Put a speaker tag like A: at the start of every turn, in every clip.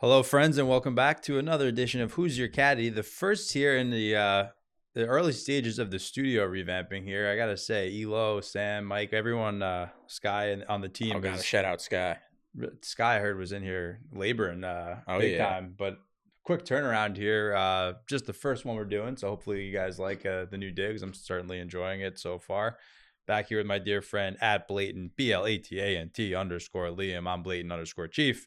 A: Hello, friends, and welcome back to another edition of Who's Your Caddy, the first here in the uh, the early stages of the studio revamping. Here, I gotta say, Elo, Sam, Mike, everyone, uh, Sky, and on the team.
B: Oh,
A: is-
B: shout out Sky.
A: Sky, I heard was in here laboring uh,
B: Oh,
A: big
B: yeah.
A: time, but quick turnaround here. Uh, just the first one we're doing, so hopefully you guys like uh, the new digs. I'm certainly enjoying it so far. Back here with my dear friend at Blatant B L A T A N T underscore Liam. I'm Blatant underscore Chief.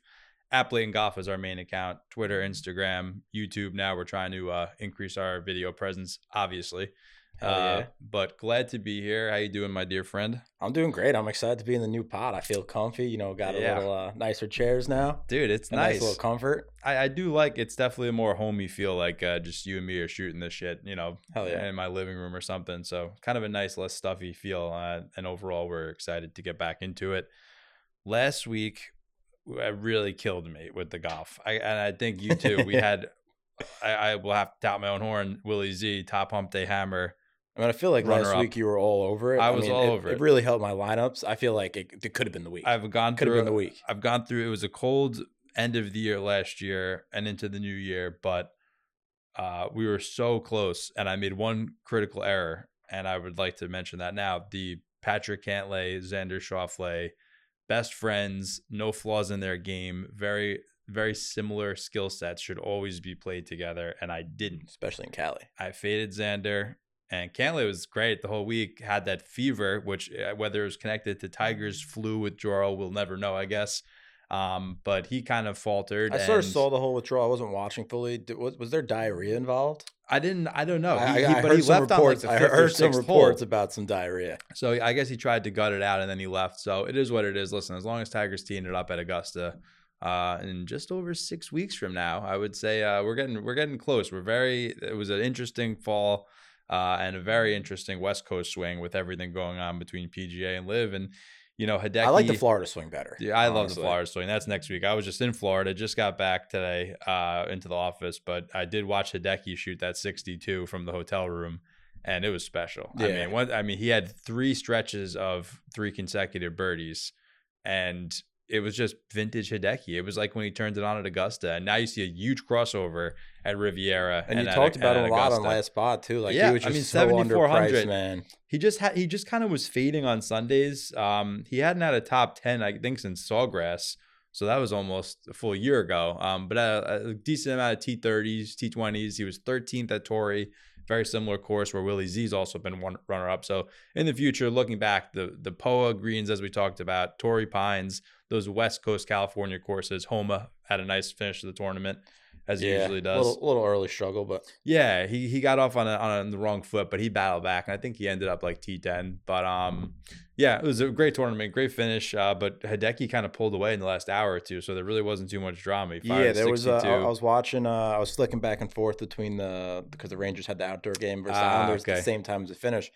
A: At and Golf is our main account. Twitter, Instagram, YouTube. Now we're trying to uh, increase our video presence, obviously.
B: Hell
A: Uh. But glad to be here. How you doing, my dear friend?
B: I'm doing great. I'm excited to be in the new pod. I feel comfy. You know, got a
A: Yeah.
B: little uh, nicer chairs now.
A: Dude, it's
B: A
A: nice.
B: nice little comfort.
A: I, I do like it's definitely a more homey feel like uh, just you and me are shooting this shit, you know,
B: Hell yeah.
A: in my living room or something. So kind of a nice, less stuffy feel. Uh, and overall, we're excited to get back into it. Last week, really killed me with the golf. I and I think you too. We had, I, I will have to tout my own horn. Willie Z, top hump day hammer.
B: I mean, I feel like last
A: Runner-up.
B: week you were all over it.
A: I was
B: mean,
A: all
B: it,
A: over it.
B: It really helped my lineups. I feel like it, it could have been the week.
A: I've gone
B: Could have
A: through
B: been the week.
A: I've gone through. It was a cold end of the year last year and into the new year, but uh, we were so close, and I made one critical error, and I would like to mention that now. The Patrick Cantlay, Xander Schauffele, best friends, no flaws in their game, very very similar skill sets should always be played together, and I didn't.
B: especially in Cali.
A: I faded Xander, and Cantlay was great the whole week. Had that fever, which uh, whether it was connected to Tigers flu with withdrawal, we'll never know, I guess. Um, but he kind of faltered.
B: I sort of saw the whole withdrawal. I wasn't watching fully. Was, was there diarrhea involved?
A: I didn't. I don't know.
B: I,
A: He-
B: I-
A: he-
B: I
A: but
B: heard
A: he
B: some
A: left on like
B: reports.
A: the
B: I
A: fifth or
B: heard some
A: sixth hole.
B: reports about some diarrhea.
A: So I guess he tried to gut it out and then he left. So it is what it is. Listen, as long as Tigers teeing it up at Augusta, uh, in just over six weeks from now, I would say uh, we're getting we're getting close. We're very. It was an interesting fall. Uh, and a very interesting West Coast swing with everything going on between PGA and LIV, and you know Hideki.
B: I like the Florida swing better.
A: Yeah, I love the. Florida swing. That's next week. I was just in Florida, just got back today uh, into the office, but I did watch Hideki shoot that 62 from the hotel room, and it was special.
B: Yeah.
A: I mean, one, I mean, he had three stretches of three consecutive birdies, and it was just vintage Hideki. It was like when he turned it on at Augusta, and now you see a huge crossover at Riviera.
B: And, you
A: at-
B: talked about
A: and
B: him a lot on last spot too. Like
A: Yeah,
B: he was
A: I
B: just
A: mean,
B: so
A: 7,400.
B: man.
A: He just had he just kind of was fading on Sundays. Um, he hadn't had a top ten, I think, since Sawgrass, so that was almost a full year ago. Um, but a, a decent amount of T thirties, T twenties. He was 13th at Torrey, very similar course where Willie Z's also been one runner up. So in the future, looking back, the the Poa greens as we talked about, Torrey Pines, those West Coast California courses, Homa had a nice finish to the tournament. As he usually does.
B: Little, little early struggle, but
A: Yeah, he he got off on a, on the wrong foot, but he battled back, and I think he ended up like T10. But um, yeah, it was a great tournament, great finish. Uh, but Hideki kind of pulled away in the last hour or two, so there really wasn't too much drama. He
B: yeah,
A: a
B: there was. Uh, I was watching. Uh, I was flicking back and forth between the because the Rangers had the outdoor game versus the
A: Ah,
B: Islanders at the same time as the finish.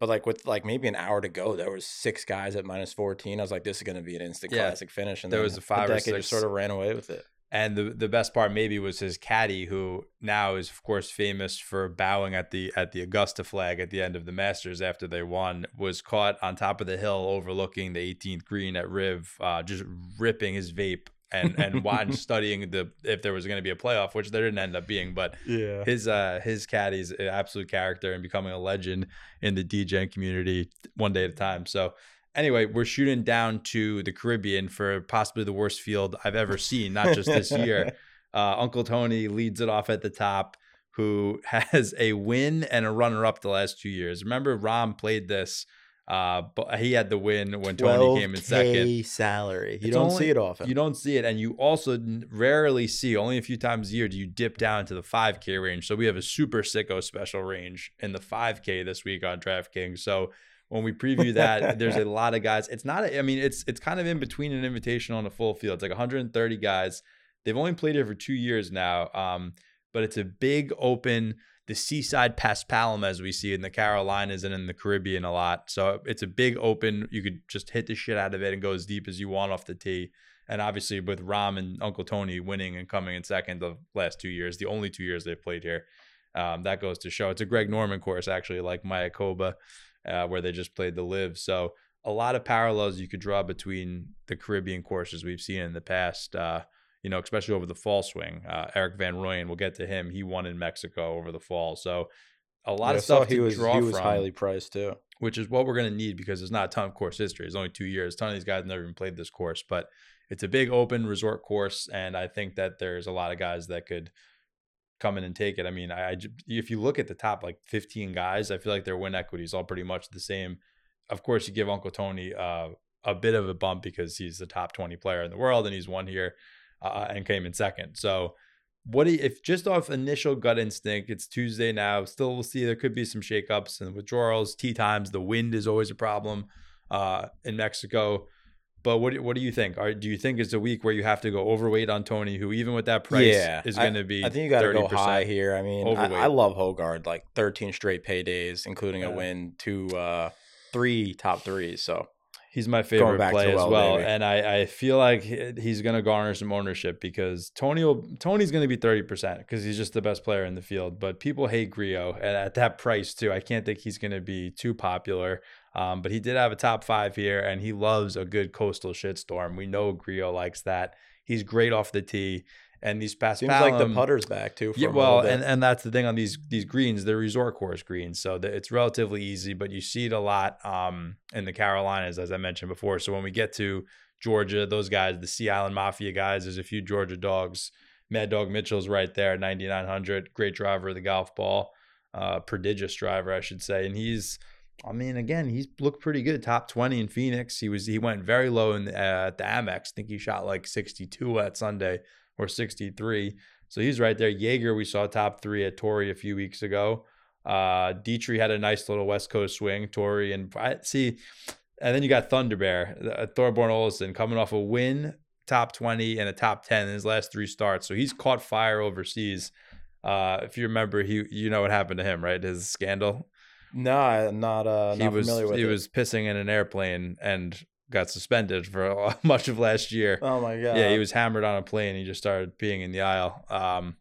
B: But like with like maybe an hour to go, there was six guys at minus fourteen. I was like, this is going to be an instant
A: Yeah.
B: classic finish. And
A: There
B: then
A: was a five or
B: Hideki
A: six.
B: just sort of ran away with it.
A: And the the best part maybe was his caddy, who now is of course famous for bowing at the at the Augusta flag at the end of the Masters after they won, was caught on top of the hill overlooking the 18th green at Riv, uh, just ripping his vape and and while studying the if there was going to be a playoff, which there didn't end up being, but
B: Yeah.
A: his uh his caddy's absolute character and becoming a legend in the DJing community one day at a time. So anyway, we're shooting down to the Caribbean for possibly the worst field I've ever seen, not just this year. Uh, Uncle Tony leads it off at the top, who has a win and a runner up the last two years. Remember, Rahm played this. Uh, but he had the win when Tony came in second.
B: salary. You
A: It's
B: don't
A: only-
B: see it often.
A: You don't see it, and you also rarely see. Only a few times a year do you dip down into the 5K range. So we have a super sicko special range in the 5K this week on DraftKings. So when we preview that, there's a lot of guys. It's not. A, I mean, it's it's kind of in between an invitational and a full field. It's like 130 guys. They've only played here for two years now, um, but it's a big open. The seaside paspalum, as we see in the Carolinas and in the Caribbean a lot. So it's a big open. You could just hit the shit out of it and go as deep as you want off the tee. And obviously, with Rahm and Uncle Tony winning and coming in second the last two years, the only two years they've played here, um, that goes to show. It's a Greg Norman course, actually, like Mayakoba, uh, where they just played the LIV. So a lot of parallels you could draw between the Caribbean courses we've seen in the past. Uh, you know, especially over the fall swing. Uh, Erik Van Rooyen, we'll get to him. He won in Mexico over the fall. So a lot
B: Yeah,
A: of stuff
B: he
A: to
B: was
A: draw
B: he was
A: from,
B: highly priced too.
A: which is what we're going to need because there's not a ton of course history. It's only two years. A ton of these guys never even played this course, but it's a big open resort course. And I think that there's a lot of guys that could come in and take it. I mean, I, I if you look at the top like 15 guys, I feel like their win equity is all pretty much the same. Of course, you give Uncle Tony uh, a bit of a bump because he's the top 20 player in the world and he's won here uh, and came in second. So, what do you, if just off initial gut instinct, it's Tuesday now, still we'll see there could be some shakeups and withdrawals, tea times, the wind is always a problem uh, in Mexico. But what do- what do you think? Are, do you think it's a week where you have to go overweight on Tony, who even with that price
B: Yeah,
A: is going to be?
B: I think you got to go
A: 30%?
B: high here. I mean, I. I love Hogard, like 13 straight paydays, including a win, two, uh, three top threes. So
A: He's my favorite play as
B: well,
A: well, and I, I feel like he's going to garner some ownership because Tony will, Tony's going to be thirty percent because he's just the best player in the field. But people hate Grillo, and at that price too, I can't think he's going to be too popular. Um, but he did have a top five here, and he loves a good coastal shitstorm. We know Grillo likes that. He's great off the tee, and these past
B: seems like the putter's back too. For
A: yeah, well, and, and that's the thing on these these greens, they're resort course greens, so that it's relatively easy. But you see it a lot um, in the Carolinas, as I mentioned before. So when we get to Georgia, those guys, the Sea Island Mafia guys, there's a few Georgia dogs. Mad Dog Mitchell's right there, 9900, great driver of the golf ball, uh, prodigious driver, I should say, and he's. I mean, again, he's looked pretty good. Top twenty in Phoenix. He was he went very low in the, uh, at the Amex. I think he shot like sixty two at Sunday or sixty three. So he's right there. Jaeger, we saw top three at Torrey a few weeks ago. Uh, Dietrich had a nice little West Coast swing. Torrey and I see, and then you got Thunder Bear, uh, Thorbjorn Olesen coming off a win, top twenty and a top ten in his last three starts. So he's caught fire overseas. Uh, if you remember, he you know what happened to him, right? His scandal.
B: No, I'm not uh,
A: he
B: not
A: was
B: familiar with
A: he
B: it.
A: was pissing in an airplane and got suspended for much of last year.
B: oh my god.
A: yeah, he was hammered on a plane. He just started peeing in the aisle. Um,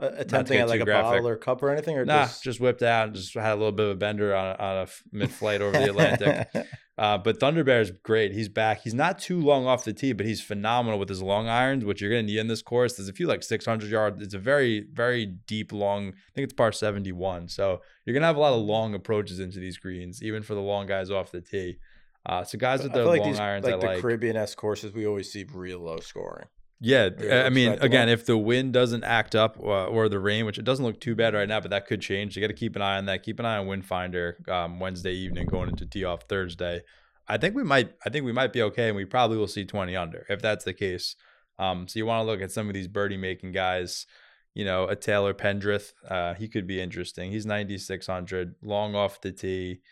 B: Uh, attempting at like a
A: graphic.
B: bottle or cup or anything, or
A: Nah,
B: just,
A: just, whipped out and just had a little bit of a bender on a, on a mid-flight over the Atlantic. uh, but Thunder Bear is great. He's back. He's not too long off the tee, but he's phenomenal with his long irons, which you're going to need in this course. There's a few like 600 yards. It's a very, very deep, long. I think it's par 71. So you're going to have a lot of long approaches into these greens, even for the long guys off the tee. Uh, so guys with
B: feel like
A: long
B: these
A: irons,
B: like
A: I
B: the
A: like.
B: Caribbean S courses, we always see real low scoring.
A: Yeah, I mean, again, if the wind doesn't act up uh, or the rain, which it doesn't look too bad right now, but that could change. You got to keep an eye on that. Keep an eye on Wind Finder um, Wednesday evening going into tee off Thursday. I think we might. I think we might be okay, and we probably will see twenty under if that's the case. Um, so you want to look at some of these birdie making guys. You know, a Taylor Pendrith, uh, he could be interesting. He's ninety six hundred, long off the tee.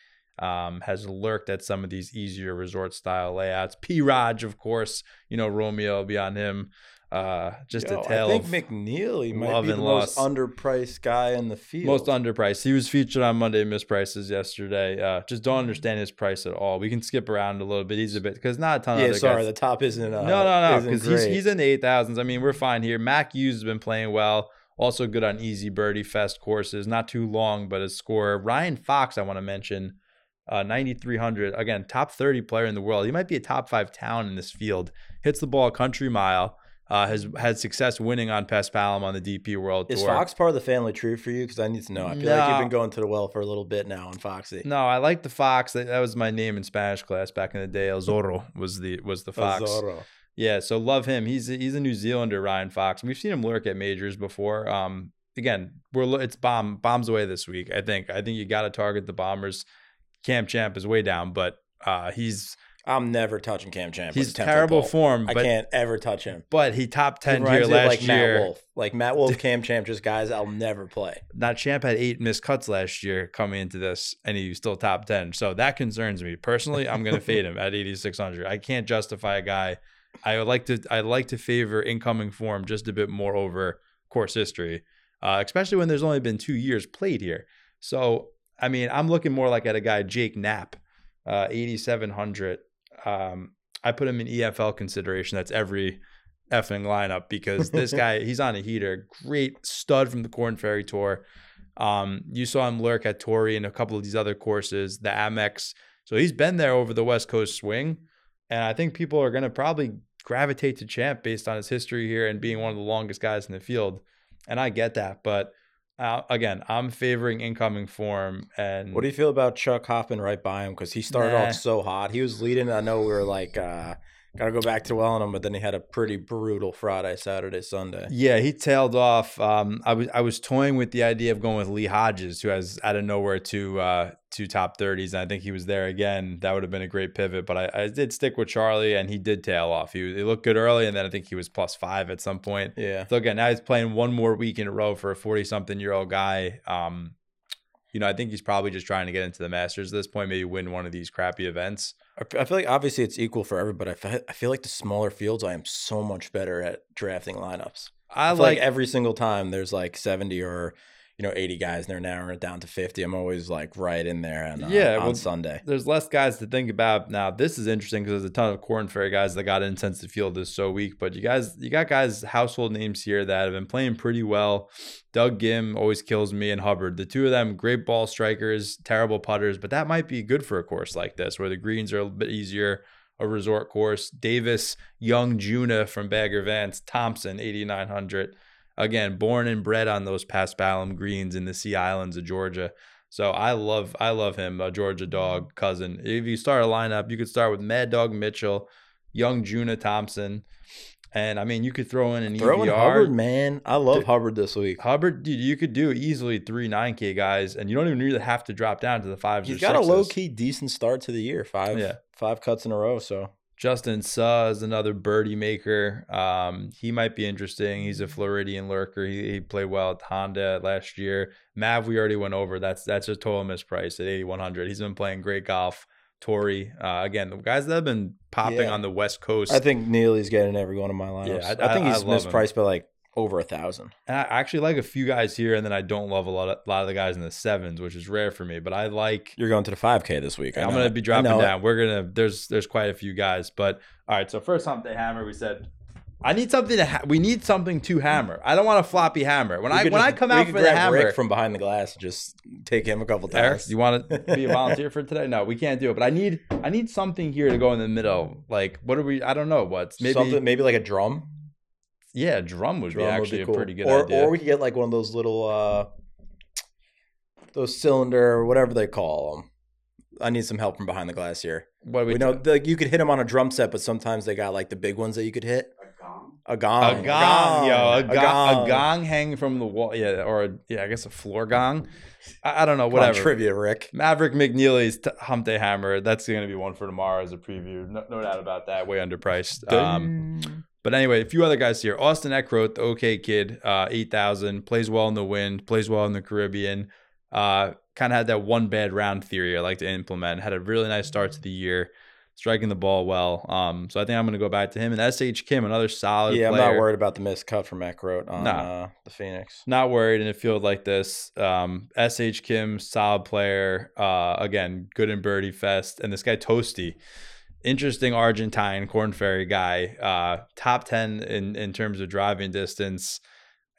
A: Um, has lurked at some of these easier resort style layouts. P. Raj, of course, you know Romeo beyond him. Uh, just
B: Yo,
A: a tale
B: I think McNeely might be the most
A: loss.
B: underpriced guy in the field.
A: most underpriced. He was featured on Monday Misprices yesterday. Uh, just don't understand his price at all. We can skip around a little bit. He's a bit because not a ton of
B: yeah,
A: other
B: sorry,
A: guys.
B: the top isn't. Uh,
A: no, no, no, because he's he's in the eight thousands. I mean, we're fine here. Mac Hughes has been playing well. Also good on easy birdie fest courses. Not too long, but his score. Ryan Fox, I want to mention, uh, ninety three hundred. Again, top thirty player in the world. He might be a top five town in this field. Hits the ball a country mile. Uh, has had success winning on Paspalum on the DP World
B: Is
A: Tour.
B: Fox part of the family tree for you? Because I need to know. I feel like you've been going to the well for a little bit now on Foxy.
A: No, I like the fox. That, that was my name in Spanish class back in the day. El Zorro was the was the fox.
B: Zorro.
A: Yeah, so love him. He's a, he's a New Zealander, Ryan Fox. We've seen him lurk at majors before. Um, again, we're it's bomb bombs away this week. I think I think you got to target the Bombers. Cam Champ is way down, but uh, he's
B: I'm never touching Cam Champ.
A: he's
B: a 10 -foot
A: terrible form.
B: I can't ever touch him.
A: but he top
B: He
A: ten here
B: me of,
A: last
B: like
A: year.
B: Matt Wolff. Like Matt Wolff, Cam Champ, just guys I'll never play.
A: Not Champ had eight missed cuts last year coming into this, and he was still top ten. So that concerns me personally. I'm going to fade him at 8600. I can't justify a guy. I would like to. I like to favor incoming form just a bit more over course history, uh, especially when there's only been two years played here. So I mean, I'm looking more like at a guy Jake Knapp, uh, 8700. Um, I put him in EFL consideration. That's every effing lineup because this guy he's on a heater. Great stud from the Corn Ferry Tour. Um, you saw him lurk at Torrey and a couple of these other courses, the Amex. So he's been there over the West Coast swing, and I think people are going to probably gravitate to Champ based on his history here and being one of the longest guys in the field. And I get that, but uh, again, I'm favoring incoming form. And
B: What do you feel about Chuck hopping right by him? Because he started
A: Nah.
B: off so hot. He was leading. I know we were like, uh, got to go back to Wellingham, but then he had a pretty brutal Friday, Saturday, Sunday.
A: Yeah, he tailed off. Um, I was I was toying with the idea of going with Lee Hodges, who has out of nowhere two uh, two top thirties, and I think he was there again. That would have been a great pivot, but I, I did stick with Charlie, and he did tail off. He, he looked good early, and then I think he was plus five at some point.
B: Yeah.
A: So again, now he's playing one more week in a row for a forty-something year old guy. Um, you know, I think he's probably just trying to get into the Masters at this point, maybe win one of these crappy events.
B: I feel like obviously it's equal for everybody. I fe- I feel like the smaller fields, I am so much better at drafting lineups.
A: I,
B: I feel
A: like,
B: like every single time there's like 70 or you know 80 guys and they're narrowing it down to 50. I'm always like right in there and uh,
A: Yeah,
B: on
A: well,
B: Sunday.
A: there's less guys to think about now. This is interesting because there's a ton of Corn Ferry guys that got in since the field is so weak. But you guys, you got guys household names here that have been playing pretty well. Doug Ghim always kills me, and Hubbard. The two of them, great ball strikers, terrible putters, but that might be good for a course like this where the greens are a little bit easier. A resort course. Davis, Young, Junuh from Bagger Vance, Thompson, 8900. Again, born and bred on those Paspalum greens in the Sea Islands of Georgia. So I love I love him, a Georgia dog cousin. If you start a lineup, you could start with Mad Dog Mitchell, young Junuh Thompson, and I mean you could throw in an
B: Throw in Hubbard, man. I love
A: Dude.
B: Hubbard this week.
A: Hubbard, dude, you could do easily three nine K guys, and you don't even really have to drop down to the fives.
B: He's got a low key decent start to the year. Five
A: Yeah.
B: five cuts in a row. So
A: Justin Suh is another birdie maker. Um, he might be interesting. He's a Floridian lurker. He, he played well at Honda last year. Mav, we already went over. That's that's a total misprice at 8100. He's been playing great golf. Torrey, uh, again, the guys that have been popping
B: Yeah.
A: on the West Coast.
B: I think Neely's getting every one of my lineups.
A: Yeah,
B: I,
A: I-
B: think
A: I
B: he's
A: him.
B: mispriced by like over a thousand.
A: and I actually like a few guys here, and then I don't love a lot of, lot of the guys in the sevens, which is rare for me. But I like
B: You're going to the 5K this week.
A: I'm gonna be dropping
B: it.
A: down. We're gonna there's there's quite a few guys, but all right. So first hump day hammer, we said I need something to ha- we need something to hammer. I don't want a floppy hammer. When
B: We
A: I when I come out for the hammer,
B: Rick from behind the glass, just take him a couple
A: Eric,
B: times.
A: you want to be a volunteer for today? No, we can't do it. But I need I need something here to go in the middle. Like what are we? I don't know what's maybe
B: Something, maybe like a drum.
A: Yeah. A drum would
B: Drum
A: be
B: would
A: actually
B: be cool.
A: a pretty good
B: or,
A: idea.
B: Or or we could get like one of those little, uh those cylinder or whatever they call them. I need some help from behind the glass here.
A: what we,
B: We know like you could hit them on a drum set, but sometimes they got like the big ones that you could hit. A gong.
A: a gong, A gong, yo, a, gong,
B: gong.
A: a gong hanging from the wall, yeah, or a, yeah, I guess a floor gong. I, I don't know,
B: Come on,
A: whatever.
B: trivia, Rick.
A: Maverick McNeely's t- Hump Day Hammer. That's going to be one for tomorrow as a preview. No, no doubt about that. Way underpriced. Um, but anyway, a few other guys here. Austin Eckroat, the okay kid, uh, 8,000, plays well in the wind, plays well in the Caribbean. Uh, kind of had that one bad round theory I like to implement. Had a really nice start to the year, striking the ball well. Um, so I think I'm going to go back to him. And SH Kim, another solid
B: yeah, I'm
A: player.
B: not worried about the missed cut from Eckroat on
A: Nah.
B: uh, the Phoenix.
A: Not worried in a field like this. Um, SH Kim, solid player. Uh, again, good in Birdie Fest. And this guy, Tosti, interesting Argentine Corn Ferry guy. Uh, top 10 in, in terms of driving distance.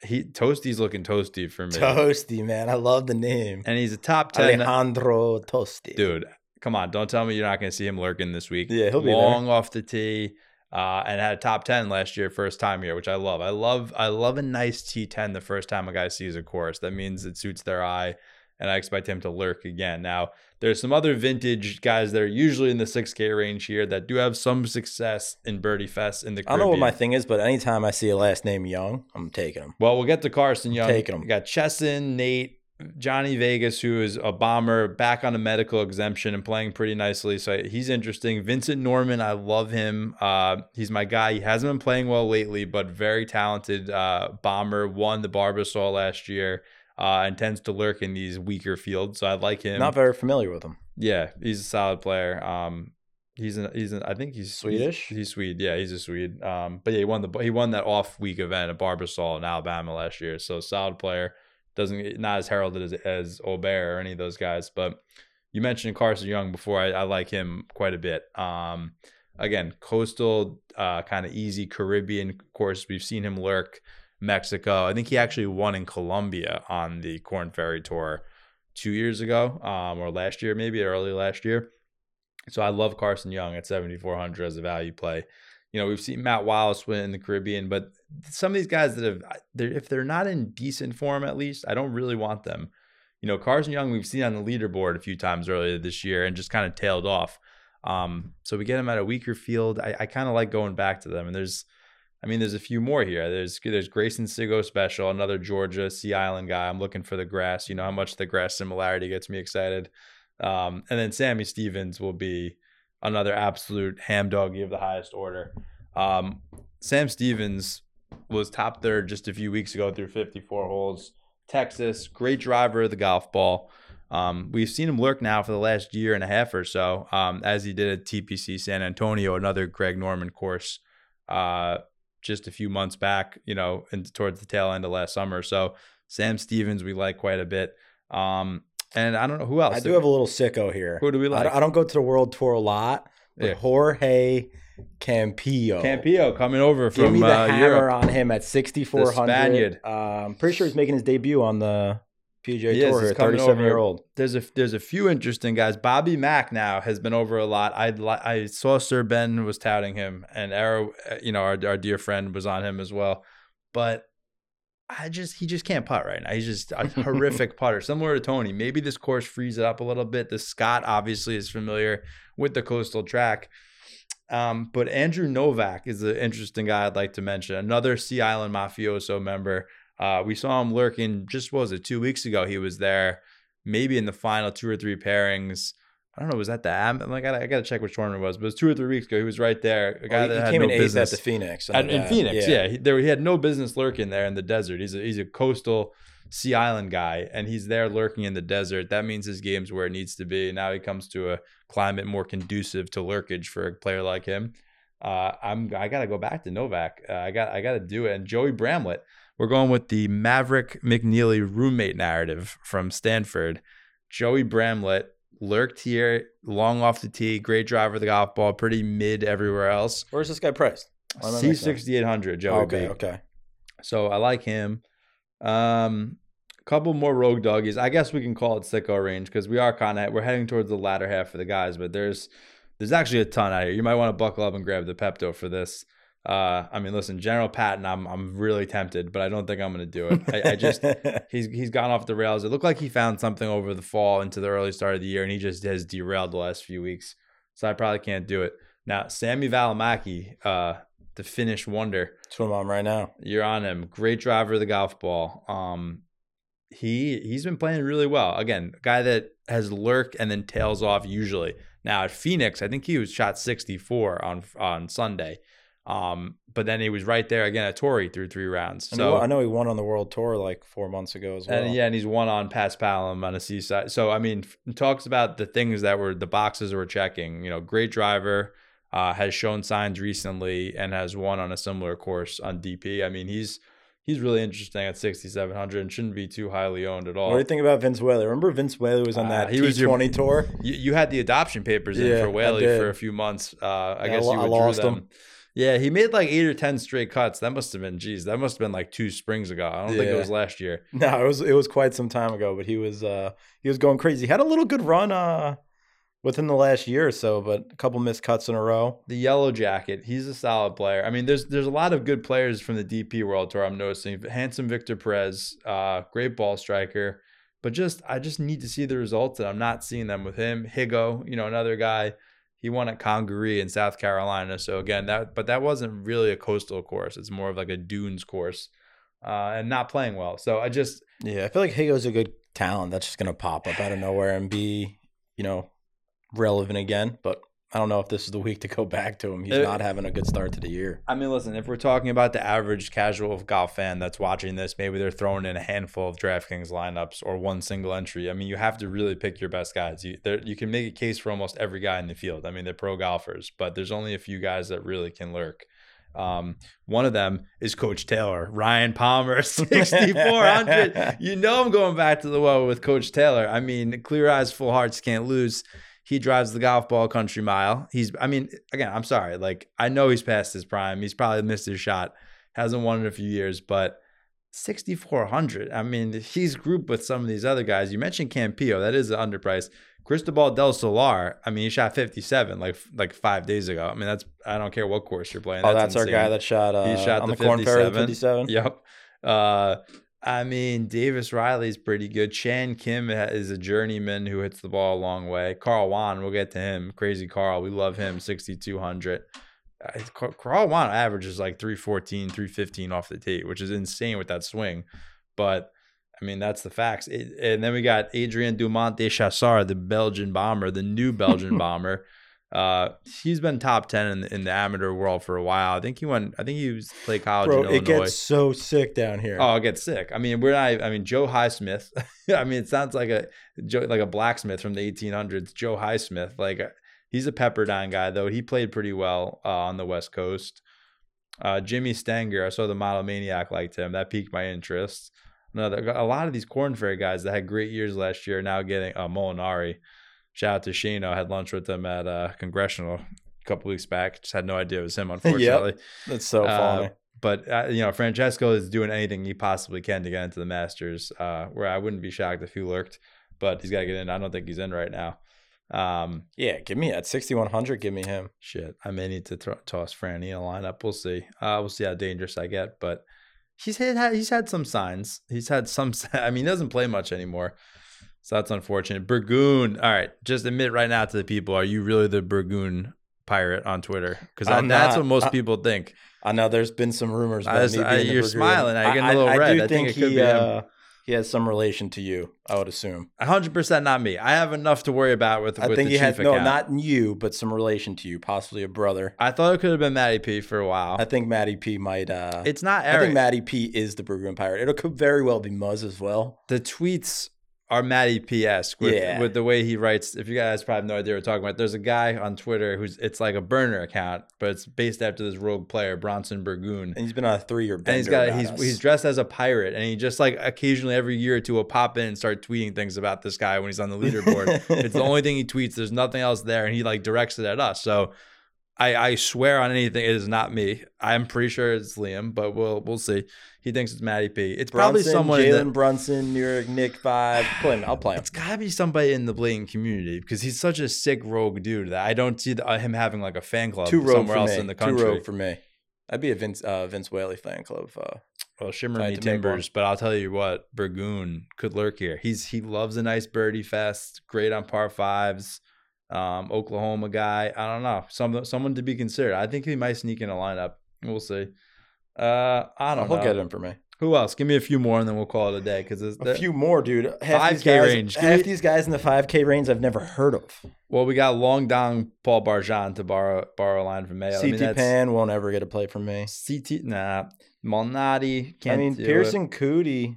A: He Toasty's looking toasty for me.
B: Toasty, man. I love the name.
A: and he's a top 10.
B: Alejandro Tosti.
A: Dude, come on. Don't tell me you're not going to see him lurking this week.
B: Yeah, he'll be.
A: Long off the tee. Uh, and had a top 10 last year, first time here, which I love. I love I love a nice T10 the first time a guy sees a course. That means it suits their eye, and I expect him to lurk again. Now, there's some other vintage guys that are usually in the 6K range here that do have some success in Birdie Fest in the
B: I don't know what my thing is, but anytime I see a last name Young, I'm taking him.
A: Well, we'll get to Carson Young.
B: taking 'em.
A: We got Chesson, Nate, Johnny Vegas, who is a bomber, back on a medical exemption and playing pretty nicely. So he's interesting. Vincent Norrman, I love him. Uh, he's my guy. He hasn't been playing well lately, but very talented uh, bomber. Won the Barbasol last year. Uh, and tends to lurk in these weaker fields, so I like him.
B: Not very familiar with him.
A: Yeah, he's a solid player. Um, he's an he's an I think he's
B: Swedish?
A: He's, he's Swede. Yeah, he's a Swede. Um, but yeah, he won the he won that off week event at Barbasol in Alabama last year. So solid player. Doesn't not as heralded as as Åberg or any of those guys. But you mentioned Carson Young before. I, I like him quite a bit. Um, again, coastal, uh, kind of easy Caribbean course. We've seen him lurk. Mexico. I think he actually won in Colombia on the Corn Ferry Tour two years ago, um, or last year, maybe early last year. So I love Carson Young at 7,400 as a value play. You know, we've seen Matt Wallace win in the Caribbean, but some of these guys that have, they're, if they're not in decent form, at least, I don't really want them. You know, Carson Young, we've seen on the leaderboard a few times earlier this year and just kind of tailed off. Um, so we get him at a weaker field. I, I kind of like going back to them. And there's, I mean, there's a few more here. There's there's Grayson Sigo special, another Georgia Sea Island guy. I'm looking for the grass. You know how much the grass similarity gets me excited. Um, and then Sammy Stevens will be another absolute ham doggy of the highest order. Um, Sam Stevens was top third just a few weeks ago through 54 holes. Texas, great driver of the golf ball. Um, we've seen him lurk now for the last year and a half or so, um, as he did at TPC San Antonio, another Greg Norman course, uh, just a few months back, you know, and towards the tail end of last summer. So Sam Stevens, we like quite a bit. Um, and I don't know who else.
B: I do have a little sicko here.
A: Who do we like?
B: I don't go to the World Tour a lot, but
A: Yeah.
B: Jorge Campillo.
A: Campillo coming over
B: Give
A: from
B: me the
A: uh,
B: hammer
A: Europe.
B: on him at 6,400.
A: Spaniard.
B: Uh, I'm pretty sure he's making his debut on the PGA
A: Yes,
B: Tour
A: he's
B: here, 37 year old.
A: There's a there's a few interesting guys. Bobby Mack now has been over a lot. I I saw Sir Ben was touting him, and Arrow, uh, you know, our our dear friend was on him as well. But I just he just can't putt right now. He's just a horrific putter, similar to Tony. Maybe this course frees it up a little bit. The Scott obviously is familiar with the coastal track. Um, but Andrew Novak is an interesting guy I'd like to mention. Another Sea Island mafioso member. Uh, we saw him lurking just what was it two weeks ago? He was there, maybe in the final two or three pairings. I don't know. Was that the Am? Like I, I got to check which tournament it was, but it was two or three weeks ago. He was right there. A guy
B: Well, he,
A: that
B: he came
A: no
B: in
A: business
B: at the Phoenix.
A: At, in. Phoenix. Yeah, He, there he had no business lurking there in the desert. He's a he's a coastal Sea Island guy, and he's there lurking in the desert. That means his game's where it needs to be. Now he comes to a climate more conducive to lurkage for a player like him. Uh, I'm I gotta go back to Novak. Uh, I got I gotta do it. And Joey Bramlett. We're going with the Maverick McNeely roommate narrative from Stanford. Joey Bramlett lurked here, long off the tee, great driver of the golf ball, pretty mid everywhere else.
B: Where's this guy priced? Why am I
A: C sixty eight hundred, Joey
B: Okay,
A: B.
B: okay.
A: So I like him. Um, couple more rogue doggies. I guess we can call it sicko range because we are kind of we're heading towards the latter half for the guys, but there's there's actually a ton out here. You might want to buckle up and grab the Pepto for this. Uh, I mean, listen, General Patton, I'm I'm really tempted, but I don't think I'm gonna do it. I, I just he's he's gone off the rails. It looked like he found something over the fall into the early start of the year, and he just has derailed the last few weeks. So I probably can't do it. Now, Sammy Valimaki, uh, the Finnish wonder,
B: That's what I'm on right now.
A: you're on him. Great driver of the golf ball. Um, he he's been playing really well. Again, guy that has lurked and then tails off usually. Now at Phoenix, I think he was shot 64 on on Sunday. Um, but then he was right there again at Torrey through three rounds. So
B: I know he won on the World Tour like four months ago as well.
A: and yeah, and he's won on Paspalum on a seaside. So I mean, talks about the things that were the boxes we're checking. You know, great driver, uh, has shown signs recently and has won on a similar course on DP. I mean, he's he's really interesting at 6700 and shouldn't be too highly owned at all.
B: What do you think about Vince Whaley? Remember Vince Whaley was on
A: Uh,
B: that
A: he
B: T20
A: was your-
B: tour?
A: You, you had the adoption papers in
B: Yeah,
A: for Whaley for a few months. Uh, I
B: Yeah,
A: guess
B: I
A: you
B: I
A: withdrew
B: lost
A: them.
B: him.
A: Yeah, he made like eight or ten straight cuts. That must have been, geez, that must have been like two springs ago. I don't think it was last year.
B: No, it was it was quite some time ago, but he was uh he was going crazy. He had a little good run uh within the last year or so, but a couple missed cuts in a row.
A: the yellow jacket he's a solid player i mean there's there's a lot of good players from the dp world tour i'm noticing handsome victor perez uh great ball striker but just i just need to see the results and i'm not seeing them with him higgo you know another guy he won at congaree in south carolina. So again that but that wasn't really a coastal course. It's more of like a dunes course uh and not playing well. So i just
B: Yeah, I feel like Higgo's a good talent. That's just gonna pop up out of nowhere and be, you know, relevant again. But I don't know if this is the week to go back to him. He's
A: Uh,
B: not having a good start to the year.
A: I mean, listen, if we're talking about the average casual golf fan that's watching this, maybe they're throwing in a handful of DraftKings lineups or one single entry. I mean, you have to really pick your best guys. You you can make a case for almost every guy in the field. I mean, they're pro golfers, but there's only a few guys that really can lurk. Um, one of them is Coach Taylor, Ryan Palmer, 6,400. you know, I'm going back to the well with Coach Taylor. I mean, clear eyes, full hearts can't lose. He drives the golf ball country mile. He's, I mean, again, I'm sorry. Like, I know he's past his prime. He's probably missed his shot. Hasn't won in a few years, but 6,400. I mean, he's grouped with some of these other guys. You mentioned Campillo. That is an underpriced. Cristobal del Solar. I mean, he shot 57 like like five days ago. I mean, that's I don't care what course you're playing.
B: Oh, that's, our guy that shot. Uh,
A: he shot the,
B: the Corn Ferry
A: 57.
B: 57.
A: Yep. Uh, I mean, Davis Riley's pretty good. Chan Kim is a journeyman who hits the ball a long way. Carl Yuan, we'll get to him. Crazy Carl, we love him. 6,200. Uh, Car- Carl Yuan averages like 314, 315 off the tee, which is insane with that swing. But I mean, that's the facts. It, and then we got Adrien Dumont de Chassart, the Belgian bomber, the new Belgian bomber. Uh, he's been top 10 in the, in the amateur world for a while. I think he went, I think he was played college
B: Bro, it gets so sick down here.
A: Oh, I'll get sick. I mean, we're not. I mean, Joe Highsmith. I mean, it sounds like a Joe, like a blacksmith from the 1800s. Joe Highsmith. Like uh, he's a Pepperdine guy, though. He played pretty well uh, on the West Coast. Uh, Jimmy Stanger. I saw the Model Maniac liked him. That piqued my interest. Another a lot of these Corn Ferry guys that had great years last year are now getting uh, Molinari. Shout out to Shino. I had lunch with him at uh, Congressional a couple weeks back. Just had no idea it was him, unfortunately.
B: That's so
A: Uh,
B: funny.
A: but uh, you know, Francesco is doing anything he possibly can to get into the Masters. Uh, where I wouldn't be shocked if he lurked, but he's got to get in. I don't think he's in right now. Um,
B: yeah, give me at 6100. Give me him.
A: shit, I may need to thro- toss Franny in a lineup. We'll see. Uh, we'll see how dangerous I get, but he's had he's had some signs. He's had some. I mean, he doesn't play much anymore. So that's unfortunate. Burgoon. All right, just admit right now to the people: Are you really the Burgoon pirate on Twitter? Because that's what most
B: I-
A: people think.
B: I know there's been some rumors
A: I
B: about
A: was-
B: me being the
A: you're smiling. You're getting a
B: I-
A: little
B: I,
A: red.
B: do
A: I think
B: think
A: it could
B: he,
A: be him.
B: uh, he has some relation to you. I would assume.
A: hundred percent not me. I have enough to worry about with.
B: I
A: with
B: think
A: the
B: he has
A: Chief
B: no, not you, but some relation to you, possibly a brother.
A: I thought it could have been Matty P for a while.
B: I think Matty P might. uh
A: it's not
B: I think Matty P is the Burgoon pirate. It could very well be Muzz as well.
A: the tweets are Matty P esque with,
B: Yeah.
A: with the way he writes. If you guys probably have no idea what we're talking about, there's a guy on Twitter who's it's like a burner account, but it's based after this rogue player Bronson Burgoon.
B: And he's been on a three-year bender.
A: And he's got he's
B: us.
A: he's dressed as a pirate, and he just like occasionally every year or two will pop in and start tweeting things about this guy when he's on the leaderboard. it's the only thing he tweets. There's nothing else there, and he like directs it at us. So I, I swear on anything, it is not me. I'm pretty sure it's Liam, but we'll we'll see. He thinks it's Matty P. It's probably
B: Brunson,
A: someone. in
B: Jalen
A: the,
B: Brunson, New York Nick five. Play him. I'll play him.
A: it's got to be somebody in the Blatant community because he's such a sick rogue dude that I don't see the, uh, him having like a fan club
B: rogue
A: somewhere else
B: me.
A: in the
B: Two
A: country.
B: rogue for me. I'd be a Vince uh, Vince Whaley fan club. Uh,
A: Well, Shimmer Me
B: to make one.
A: Timbers, but I'll tell you what, Burgoon could lurk here. He's he loves a nice birdie fest, great on par fives. Um, Oklahoma guy. I don't know. Some someone to be considered. I think he might sneak in a lineup. We'll see. Uh, I don't
B: he'll
A: know.
B: get him for me.
A: Who else? Give me a few more, and then we'll call it a day. Because
B: A few more, dude. Half these
A: 5K
B: guys,
A: range.
B: Half
A: me-
B: these guys in the 5K range I've never heard of.
A: well, we got Long Dong Paul Barjon to borrow borrow a line from Mayo. I mean,
B: CT Pan won't ever get a play from me.
A: CT nah. Malnati can't.
B: I mean,
A: do it.
B: Pierceson Coody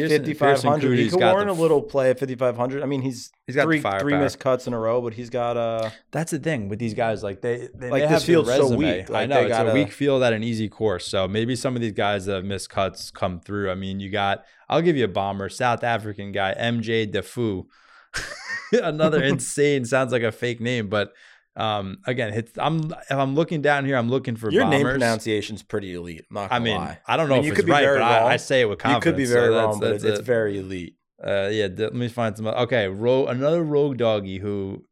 B: at 5,500. He could
A: got
B: warrant
A: the
B: a
A: f-
B: little play at 5,500. I mean, he's
A: He's got
B: three three missed cuts in a row, but he's got uh
A: That's the thing with these guys. Like they, they
B: Like,
A: may
B: this
A: have the
B: so weak.
A: I
B: Like,
A: know
B: they
A: it's
B: gotta-
A: a weak field at an easy course. So maybe some of these guys that have missed cuts come through. I mean, you got. I'll give you a bomber, South African guy, MJ Daffue. Another insane sounds like a fake name, but um, again, it's, I'm if I'm looking down here, I'm looking for
B: your
A: bombers.
B: name pronunciation's pretty elite. I'm not
A: I
B: gonna
A: mean,
B: lie.
A: I don't know
B: I mean,
A: if
B: you
A: it's
B: could be
A: right,
B: very
A: but I, I say it with confidence.
B: You could be
A: so
B: very
A: that's-
B: wrong, but it's, it's very elite.
A: Uh, yeah, let me find some. Okay, ro- another rogue doggy who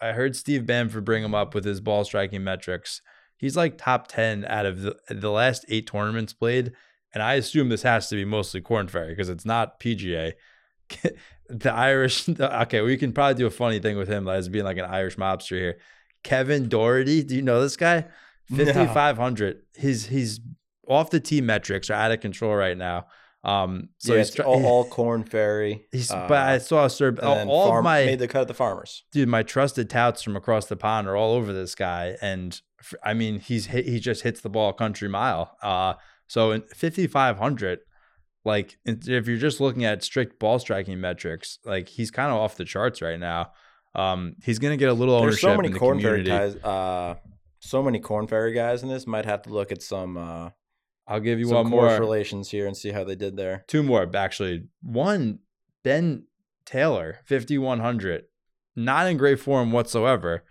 A: I heard Steve Bamford bring him up with his ball striking metrics. He's like top ten out of the, the last eight tournaments played, and I assume this has to be mostly Corn Ferry because it's not PGA. the Irish. Okay, we can probably do a funny thing with him as being like an Irish mobster here. Kevin Dougherty, do you know this guy?
B: No.
A: Fifty five hundred. His his off the tee metrics are out of control right now. Um, so
B: yeah,
A: he's
B: it's
A: try-
B: all, all Corn Ferry.
A: He's,
B: uh,
A: but I saw Sir.
B: and
A: All, all
B: farm-
A: of my
B: made the cut at the farmers.
A: dude, my trusted touts from across the pond are all over this guy, and I mean, he's hit, he just hits the ball a country mile. Uh, so in fifty five hundred, like if you're just looking at strict ball striking metrics, like he's kind of off the charts right now. Um, he's gonna get a little
B: There's
A: ownership
B: so many Corn
A: Ferry
B: guys. Uh, so many Corn Ferry guys in this. Might have to look at some uh,
A: I'll give you
B: some
A: one more.
B: relations here and see how they did there.
A: two more actually. One Ben Taylor, fifty one hundred, not in great form whatsoever,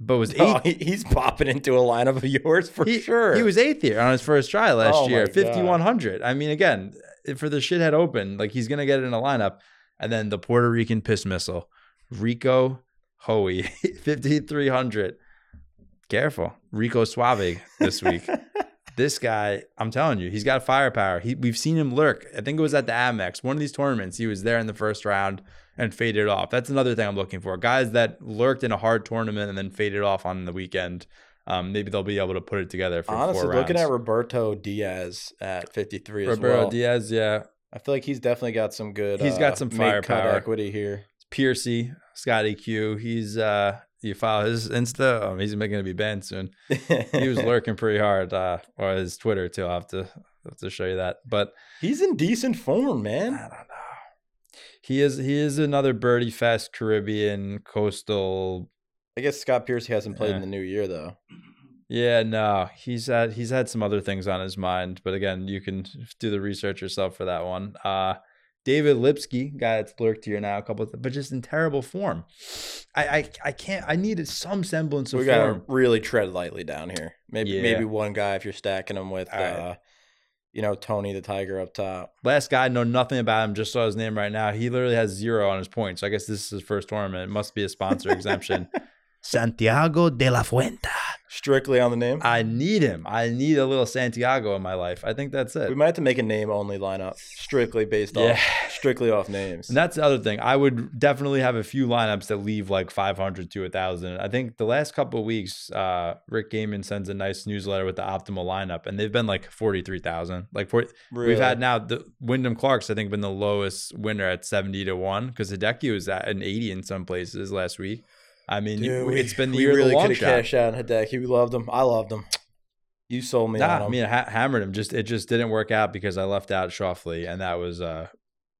A: but was eighth.
B: Oh, he's popping into a lineup of yours for
A: he,
B: sure.
A: He was eighth here on his first try last
B: Oh
A: year, 5,100. I mean, again, for the shithead open, like he's going to get it in a lineup. And then the Puerto Rican piss missile, Rico Hoey, 5,300. Careful. Rico Suave this week. this guy, I'm telling you, he's got firepower. He, we've seen him lurk. I think it was at the Amex, one of these tournaments. He was there in the first round and faded off. That's another thing I'm looking for. Guys that lurked in a hard tournament and then faded off on the weekend. Um, maybe they'll be able to put it together for
B: Honestly,
A: four
B: looking
A: rounds.
B: at Roberto Diaz at 53 as
A: Roberto
B: well.
A: Diaz, yeah.
B: I feel like he's definitely got some good.
A: He's got
B: uh,
A: some firepower.
B: equity here.
A: Piercy, Scotty Q. He's uh you follow his Insta. Um, he's making to be banned soon. He was lurking pretty hard, uh, or his Twitter too. I'll have to have to show you that. But
B: He's in decent form, man.
A: I don't know. He is he is another birdie fest Caribbean coastal.
B: I guess Scott Piercy hasn't played
A: Yeah.
B: in the new year though.
A: Yeah, no, he's had he's had some other things on his mind, but again, you can do the research yourself for that one. Uh David Lipsky, guy that's lurked here now a couple, of, but just in terrible form. I, I I can't. I needed some semblance of
B: we gotta
A: form.
B: really tread lightly down here. Maybe
A: Yeah.
B: maybe one guy if you're stacking him with,
A: right.
B: uh, you know, Tony the Tiger up top.
A: Last guy, know nothing about him. Just saw his name right now. He literally has zero on his points. So I guess this is his first tournament. It must be a sponsor exemption. Santiago de la Fuente.
B: Strictly on the name.
A: I need him. I need a little Santiago in my life. I think that's it.
B: we might have to make a name only lineup, strictly based
A: Yeah.
B: off strictly off names.
A: And that's the other thing. I would definitely have a few lineups that leave like 500 to 1,000. I think the last couple of weeks, uh, Rick Gaiman sends a nice newsletter with the optimal lineup, and they've been like 43,000. Like 40,
B: Really.
A: we've had now the Wyndham Clark's, I think, been the lowest winner at 70 to 1 because Hideki was at an 80 in some places last week. I mean, you-
B: Dude, we-
A: it's been the year
B: really
A: of the long
B: could have
A: shot.
B: cashed out on Hideki. We loved him. I loved him. You sold me on
A: Nah,
B: him.
A: I mean, ha- hammered him. Just it just didn't work out because I left out Schauffele, and that was uh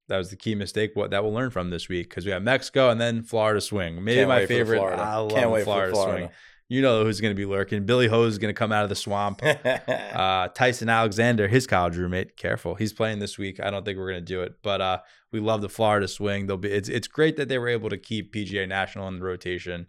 A: that was the key mistake. What that we'll learn from this week because we have Mexico and then Florida swing. Maybe
B: Can't
A: my favorite.
B: Florida.
A: I love
B: Can't
A: Florida,
B: for
A: swing. You know who's going to be lurking. Billy Ho is going to come out of the swamp. Uh, Tyson Alexander, his college roommate, careful. He's playing this week. I don't think we're going to do it, but uh, we love the Florida swing. They'll be. It's it's great that they were able to keep PGA National in the rotation.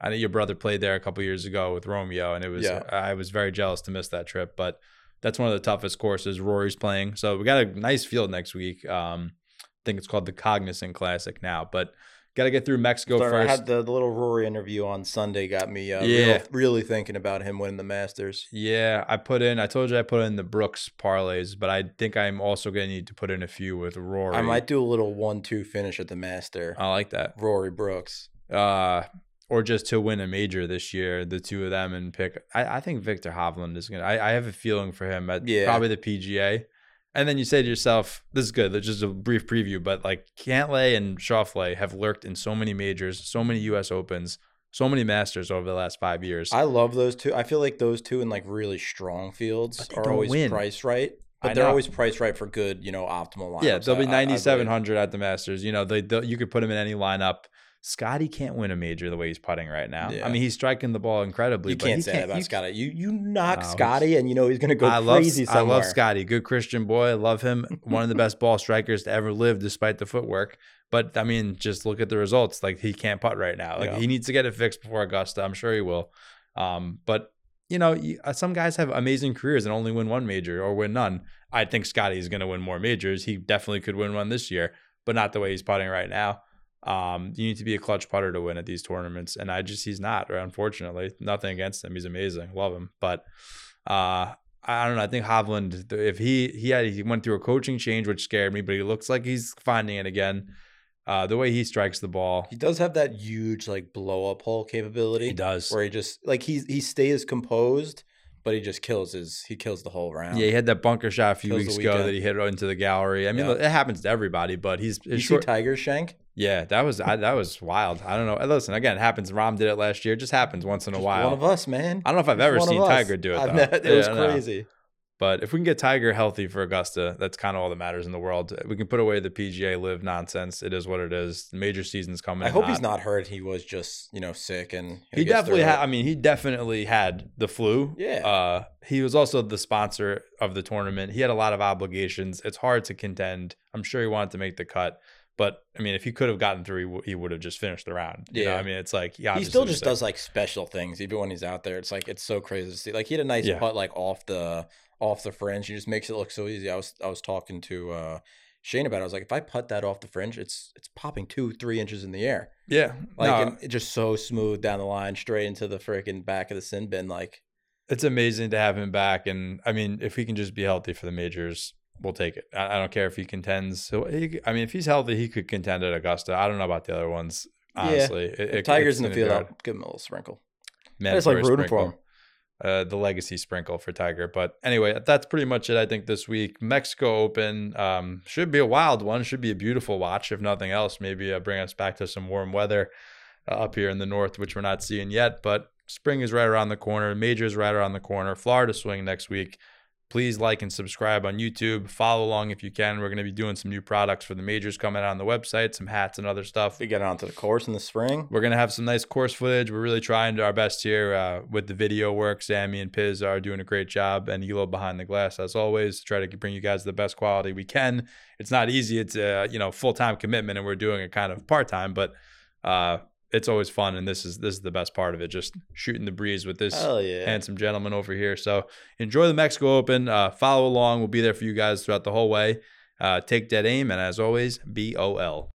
A: I know your brother played there a couple years ago with Romeo, and it was
B: Yeah.
A: I was very jealous to miss that trip. But that's one of the toughest courses Rory's playing. So we got a nice field next week. Um, I think it's called the Cognizant Classic now, but got to get through Mexico
B: Sorry, I
A: first.
B: had the, the little Rory interview on Sunday. Got me uh,
A: Yeah.
B: real, really thinking about him winning the Masters.
A: Yeah, I put in. I told you I put in the Brooks parlays, but I think I'm also going to need to put in a few with Rory.
B: I might do a little one-two finish at the Master.
A: I like that.
B: Rory Brooks.
A: Uh, or just to win a major this year, the two of them, and pick. I, I think Viktor Hovland is gonna. I, I have a feeling for him at
B: Yeah.
A: probably the PGA. And then you say to yourself, "This is good." That's just a brief preview, but like Cantlay and Schauffele have lurked in so many majors, so many U.S. Opens, so many Masters over the last five years.
B: I love those two. I feel like those two in like really strong fields are always
A: win.
B: priced right.
A: I
B: But they're
A: know.
B: always priced right for good, you know, optimal lineups.
A: Yeah, they'll be
B: I- I- I believe.
A: 9,700 at the Masters. You know, they, you could put them in any lineup. Scotty can't win a major the way he's putting right now.
B: Yeah.
A: I mean, he's striking the ball incredibly.
B: You can't
A: he
B: say that about
A: you-
B: Scotty. You you knock
A: No,
B: Scotty, and you know he's going to go
A: I love,
B: crazy
A: I love Scotty. Good Christian boy. I love him. One of the best ball strikers to ever live, despite the footwork. But I mean, just look at the results. Like he can't putt right now. Like
B: Yeah.
A: he needs to get it fixed before Augusta. I'm sure he will. Um, but you know, uh, some guys have amazing careers and only win one major or win none. I think Scotty is going to win more majors. He definitely could win one this year, but not the way he's putting right now. Um, you need to be a clutch putter to win at these tournaments, and I just he's not. Or unfortunately, nothing against him. He's amazing, love him, but uh, I don't know. I think Hovland, if he he had he went through a coaching change, which scared me, but he looks like he's finding it again. Uh, the way he strikes the ball,
B: He does have that huge like blow up hole capability.
A: he does.
B: where he just like he he stays composed, but he just kills his he kills the whole round.
A: Yeah, he had that bunker shot a few
B: Kills
A: weeks ago that he hit into the gallery. I mean,
B: Yeah.
A: look, it happens to everybody, but he's
B: you
A: his
B: see. Tiger Shank?
A: Yeah, that was I, that was wild. I don't know. Listen, again, it happens. Rahm did it last year. It just happens once in a
B: Just
A: while.
B: One of us, man.
A: I don't know if I've ever seen. Tiger do it. Though.
B: ne- it was
A: Yeah, know.
B: crazy.
A: But if we can get Tiger healthy for Augusta, that's kind of all that matters in the world. We can put away the PGA LIV nonsense. It is what it is. Major season's coming.
B: I hope
A: hot.
B: he's not hurt. He was just you know sick and
A: He definitely had. I mean, he definitely had the flu.
B: Yeah.
A: Uh, he was also the sponsor of the tournament. He had a lot of obligations. It's hard to contend. I'm sure he wanted to make the cut, But I mean, if he could have gotten through, he, w- he would have just finished the round. You know,
B: Yeah.
A: I mean, it's like
B: yeah,
A: he
B: still just does like special things even when he's out there. It's like it's so crazy to see. Like he had a nice
A: Yeah.
B: putt like off the off the fringe. He just makes it look so easy. I was I was talking to uh Shane about it. I was like, if I putt that off the fringe, it's it's popping two, three inches in the air.
A: Yeah,
B: Like
A: no,
B: it just so smooth down the line, straight into the freaking back of the sin bin. Like
A: it's amazing to have him back. And I mean, if he can just be healthy for the majors, we'll take it. I, I don't care if he contends. So he, I mean, if he's healthy, he could contend at Augusta. I don't know about the other ones.
B: Yeah.
A: Honestly, It- it-
B: Tiger's in the field, I'll give him a little sprinkle.
A: Man,
B: just like rooting for him.
A: uh, the legacy sprinkle for Tiger. But anyway, that's pretty much it. I think this week, Mexico Open um, should be a wild one. Should be a beautiful watch, if nothing else. Maybe uh, bring us back to some warm weather uh, up here in the north, which we're not seeing yet. But spring is right around the corner. Major is right around the corner. Florida swing next week. Please like and subscribe on YouTube. Follow along if you can. We're going to be doing some new products for the majors coming out on the website, some hats and other stuff.
B: We get onto the course in the spring.
A: We're gonna have some nice course footage. We're really trying our best here uh, with the video work. Sammy and Piz are doing a great job, and Elo behind the glass as always. to Try to bring you guys the best quality we can. It's not easy. It's a you know full time commitment, and we're doing it kind of part time, but uh, it's always fun. And this is this is the best part of it. Just shooting the breeze with this
B: yeah.
A: handsome gentleman over here. So enjoy the Mexico Open. Uh, follow along. We'll be there for you guys throughout the whole way. Uh, take dead aim, and as always, B O L.